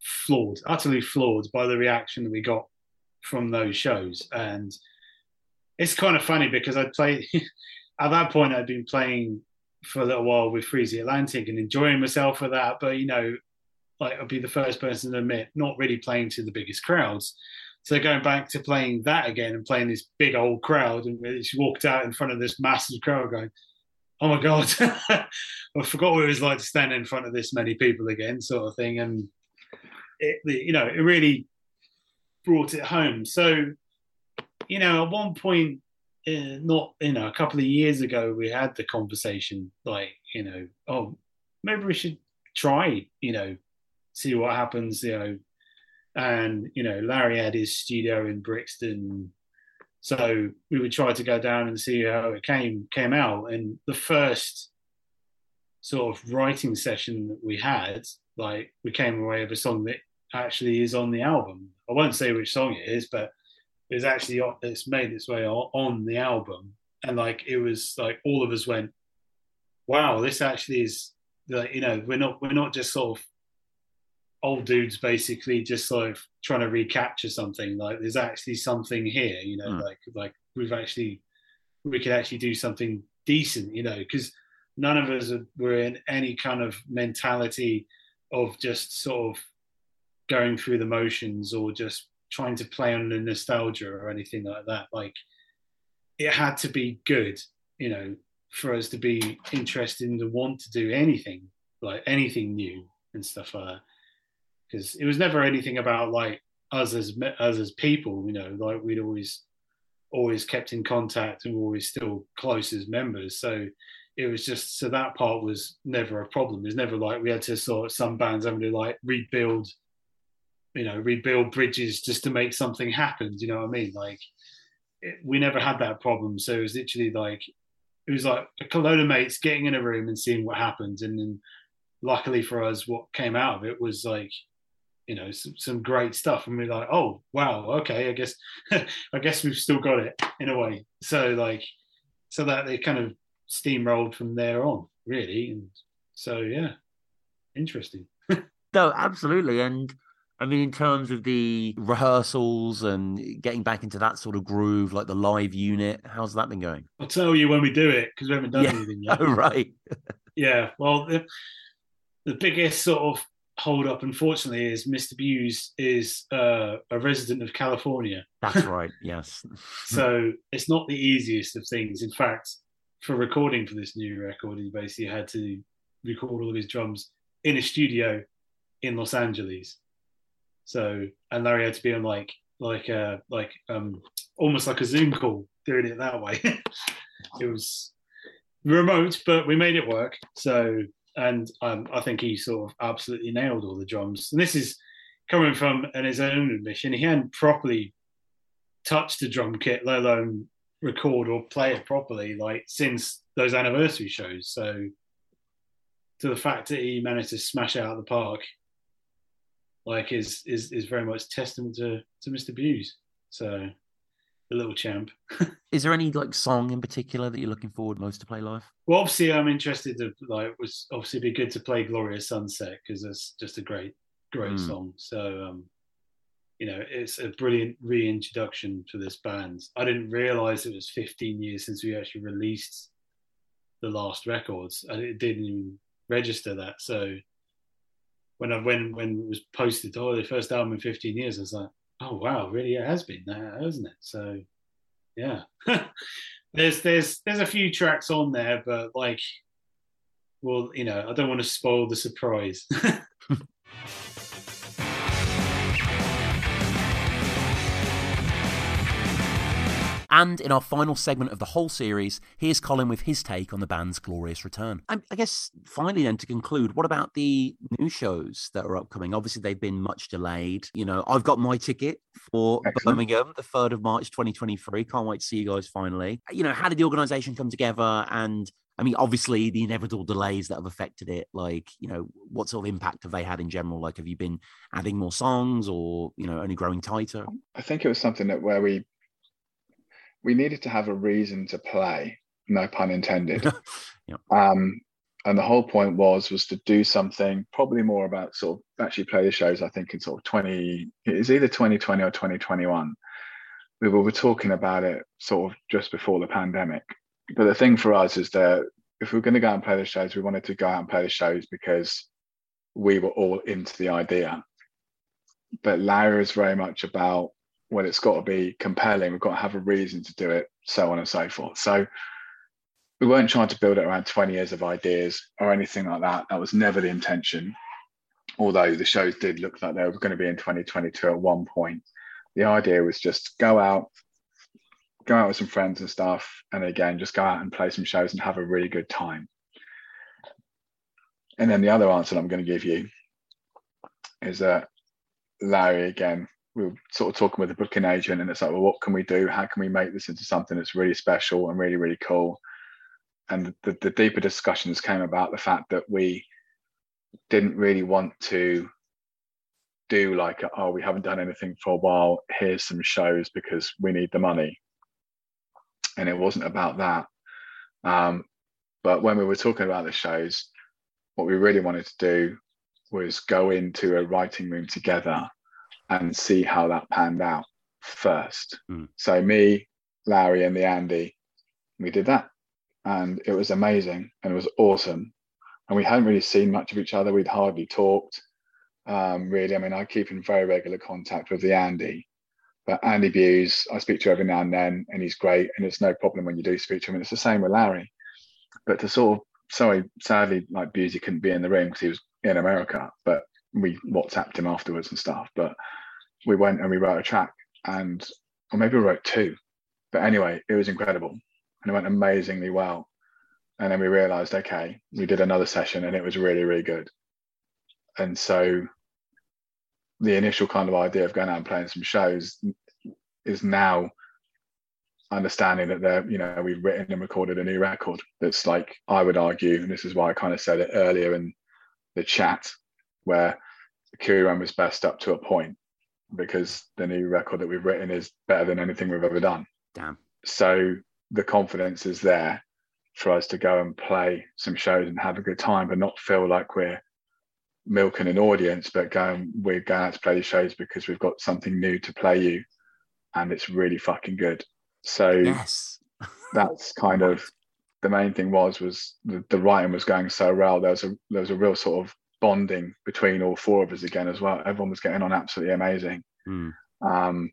floored, utterly floored by the reaction that we got from those shows. And it's kind of funny because I played at that point I'd been playing for a little while with Freeze the Atlantic and enjoying myself with that, but you know, like I'd be the first person to admit not really playing to the biggest crowds. So going back to playing that again and playing this big old crowd, and just walked out in front of this massive crowd, going, "Oh my god, I forgot what it was like to stand in front of this many people again," sort of thing. And it, you know, it really brought it home. So, you know, at one point, Eh, not you know, a couple of years ago, we had the conversation, like, you know, oh, maybe we should try, you know, see what happens, you know. And you know, Larry had his studio in Brixton, so we would try to go down and see how it came came out. And the first sort of writing session that we had, like, we came away with a song that actually is on the album. I won't say which song it is, but it's actually it's made its way on the album, and like it was like all of us went, "Wow, this actually is like you know we're not we're not just sort of old dudes basically just sort of trying to recapture something. Like there's actually something here, you know, Mm. like like we've actually we could actually do something decent, you know, because none of us were in any kind of mentality of just sort of going through the motions or just trying to play on the nostalgia or anything like that. Like it had to be good, you know, for us to be interested and to want to do anything, like anything new and stuff like that. Because it was never anything about like us as us as people, you know, like we'd always always kept in contact and were always still close as members. So it was just so that part was never a problem. It was never like we had to sort of some bands having to like rebuild, you know, rebuild bridges just to make something happen. You know what I mean? Like it, we never had that problem. So it was literally like it was like a load of mates getting in a room and seeing what happened. And then luckily for us, what came out of it was like, you know, some, some great stuff. And we're like, oh wow, okay, I guess I guess we've still got it in a way. So like so that they kind of steamrolled from there on, really. And so yeah. Interesting. No, absolutely. And I mean, in terms of the rehearsals and getting back into that sort of groove, like the live unit, how's that been going? I'll tell you when we do it because we haven't done Yeah. anything yet. Oh, right. Yeah, well, the, the biggest sort of hold up, unfortunately, is Mr. Bews is uh, a resident of California. That's right. Yes. So it's not the easiest of things. In fact, for recording for this new record, he basically had to record all of his drums in a studio in Los Angeles. So and Larry had to be on like like uh like um almost like a Zoom call doing it that way. it was remote, but we made it work. So and um, I think he sort of absolutely nailed all the drums. And this is coming from and his own admission, he hadn't properly touched the drum kit, let alone record or play it properly, like since those anniversary shows. So to the fact that he managed to smash out of the park, like is is is very much testament to to Mr. Bews. So the little champ. is there any like song in particular that you're looking forward most to play live? Well, obviously, I'm interested to like. Was obviously be good to play "Glorious Sunset" because it's just a great, great mm. song. So, um, you know, it's a brilliant reintroduction to this band. I didn't realize it was 15 years since we actually released the last records. and it didn't even register that. So, when I when when it was posted, oh, the first album in 15 years, I was like, oh wow, really it has been that, hasn't it? So yeah. there's there's there's a few tracks on there, but like well, you know, I don't want to spoil the surprise. And in our final segment of the whole series, here's Colin with his take on the band's glorious return. I, I guess finally, then to conclude, what about the new shows that are upcoming? Obviously, they've been much delayed. You know, I've got my ticket for Excellent. Birmingham, the 3rd of March 2023. Can't wait to see you guys finally. You know, how did the organization come together? And I mean, obviously, the inevitable delays that have affected it, like, you know, what sort of impact have they had in general? Like, have you been adding more songs or, you know, only growing tighter? I think it was something that where we we needed to have a reason to play, no pun intended. yep. um, and the whole point was was to do something probably more about sort of actually play the shows. I think in sort of twenty, it's either twenty twenty or twenty twenty one. We were talking about it sort of just before the pandemic. But the thing for us is that if we are going to go and play the shows, we wanted to go out and play the shows because we were all into the idea. But Larry is very much about well, it's got to be compelling. We've got to have a reason to do it, so on and so forth. So we weren't trying to build it around 20 years of ideas or anything like that. That was never the intention. Although the shows did look like they were going to be in 2022 at one point. The idea was just go out, go out with some friends and stuff, and again, just go out and play some shows and have a really good time. And then the other answer I'm going to give you is that Larry again we were sort of talking with the booking agent and it's like well what can we do? How can we make this into something that's really special and really really cool? And the, the deeper discussions came about the fact that we didn't really want to do like oh we haven't done anything for a while. Here's some shows because we need the money. And it wasn't about that. Um, but when we were talking about the shows what we really wanted to do was go into a writing room together and see how that panned out first. Mm. So me, Larry, and the Andy, we did that, and it was amazing and it was awesome. And we hadn't really seen much of each other. We'd hardly talked. Um, really, I mean, I keep in very regular contact with the Andy, but Andy Bews, I speak to every now and then, and he's great, and it's no problem when you do speak to him. And it's the same with Larry. But to sort of, sorry, sadly, like Busey couldn't be in the room because he was in America, but we WhatsApped him afterwards and stuff. But we went and we wrote a track and or maybe we wrote two but anyway it was incredible and it went amazingly well and then we realized okay we did another session and it was really really good and so the initial kind of idea of going out and playing some shows is now understanding that they're you know we've written and recorded a new record that's like i would argue and this is why i kind of said it earlier in the chat where the Run was best up to a point because the new record that we've written is better than anything we've ever done. Damn. So the confidence is there for us to go and play some shows and have a good time, but not feel like we're milking an audience, but going we're going out to play the shows because we've got something new to play you, and it's really fucking good. So yes, that's kind of the main thing was was the, the writing was going so well. There was a there was a real sort of bonding between all four of us again as well. Everyone was getting on absolutely amazing. Mm. Um,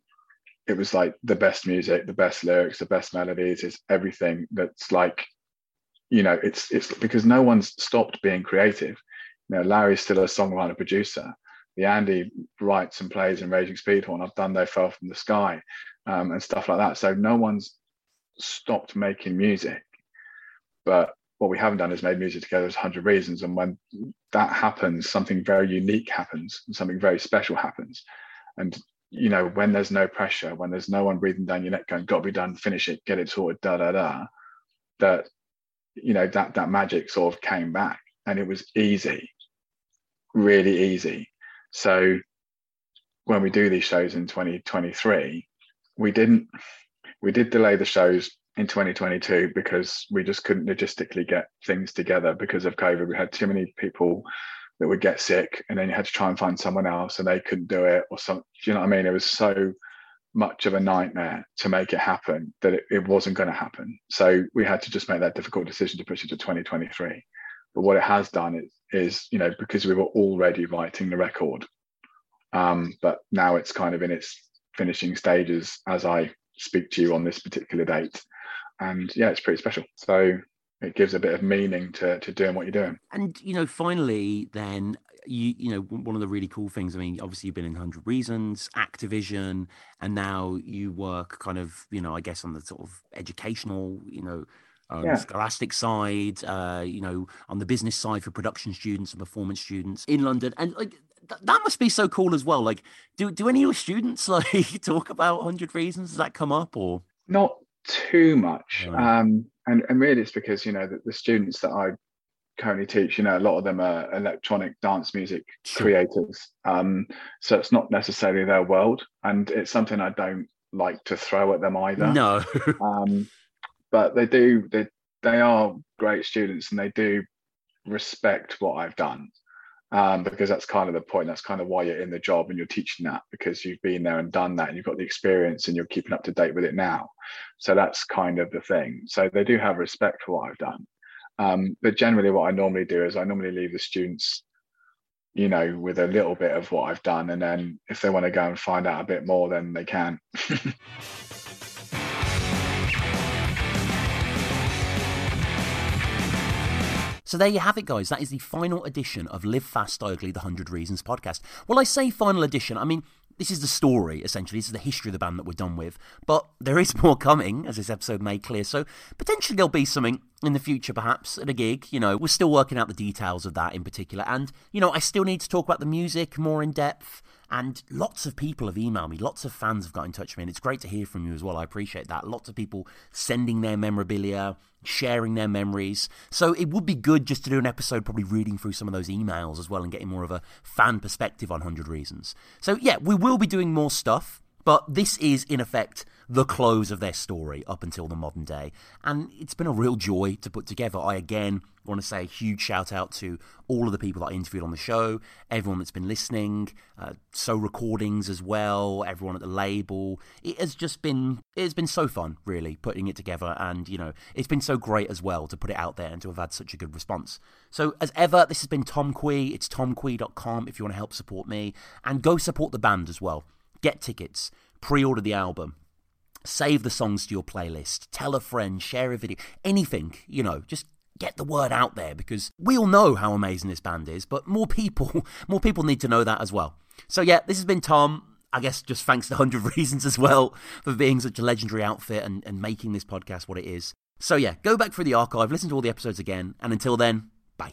it was like the best music, the best lyrics, the best melodies. It's everything that's like, you know, it's it's because no one's stopped being creative. You know, Larry's still a songwriter producer. The Andy writes and plays in Raging Speedhorn. I've done They Fell from the Sky um, and stuff like that. So no one's stopped making music. But what we haven't done is made music together as 100 Reasons. And when that happens, something very unique happens, something very special happens. And you know, when there's no pressure, when there's no one breathing down your neck going, got to be done, finish it, get it sorted, da da da, that you know that that magic sort of came back and it was easy, really easy. So when we do these shows in 2023, we didn't we did delay the shows in 2022 because we just couldn't logistically get things together because of COVID. We had too many people that would get sick and then you had to try and find someone else and they couldn't do it or. Do you know what I mean? It was so much of a nightmare to make it happen that it, it wasn't going to happen. So we had to just make that difficult decision to push it to 2023. But what it has done is, is you know, because we were already writing the record, um, but now it's kind of in its finishing stages as I speak to you on this particular date. And yeah, it's pretty special. So it gives a bit of meaning to to doing what you're doing. And you know, finally, then you you know one of the really cool things. I mean, obviously you've been in Hundred Reasons, Activision, and now you work kind of you know I guess on the sort of educational you know. Um, yeah. scholastic side, uh, you know, on the business side for production students and performance students in London, and like th- that must be so cool as well. Like, do do any of your students like talk about Hundred Reasons? Does that come up or not too much? Um, and and really it's because you know the, the students that I currently teach, you know, a lot of them are electronic dance music sure. creators. Um, so it's not necessarily their world, and it's something I don't like to throw at them either. No. um, but they do. They they are great students, and they do respect what I've done um, because that's kind of the point. That's kind of why you're in the job and you're teaching that because you've been there and done that and you've got the experience and you're keeping up to date with it now. So that's kind of the thing. So they do have respect for what I've done. Um, but generally, what I normally do is I normally leave the students, you know, with a little bit of what I've done. And then if they want to go and find out a bit more, then they can. So there you have it, guys. That is the final edition of Live Fast, Ugly, the 100 Reasons podcast. Well, I say final edition, I mean, this is the story, essentially. This is the history of the band that we're done with. But there is more coming, as this episode made clear. So potentially there'll be something in the future, perhaps, at a gig. You know, we're still working out the details of that in particular. And, you know, I still need to talk about the music more in depth. And lots of people have emailed me, lots of fans have got in touch with me, and it's great to hear from you as well. I appreciate that. Lots of people sending their memorabilia, sharing their memories. So it would be good just to do an episode, probably reading through some of those emails as well and getting more of a fan perspective on 100 Reasons. So yeah, we will be doing more stuff. But this is, in effect, the close of their story up until the modern day. And it's been a real joy to put together. I again want to say a huge shout out to all of the people that I interviewed on the show, everyone that's been listening, uh, so recordings as well, everyone at the label. It has just been it's been so fun, really, putting it together, and you know it's been so great as well to put it out there and to have had such a good response. So as ever, this has been Tom Kwei. It's tomkwei.com if you want to help support me, and go support the band as well. Get tickets, pre order the album, save the songs to your playlist, tell a friend, share a video, anything, you know, just get the word out there because we all know how amazing this band is, but more people, more people need to know that as well. So yeah, this has been Tom. I guess just thanks to 100 Reasons as well for being such a legendary outfit and, and making this podcast what it is. So yeah, go back through the archive, listen to all the episodes again, and until then, bye.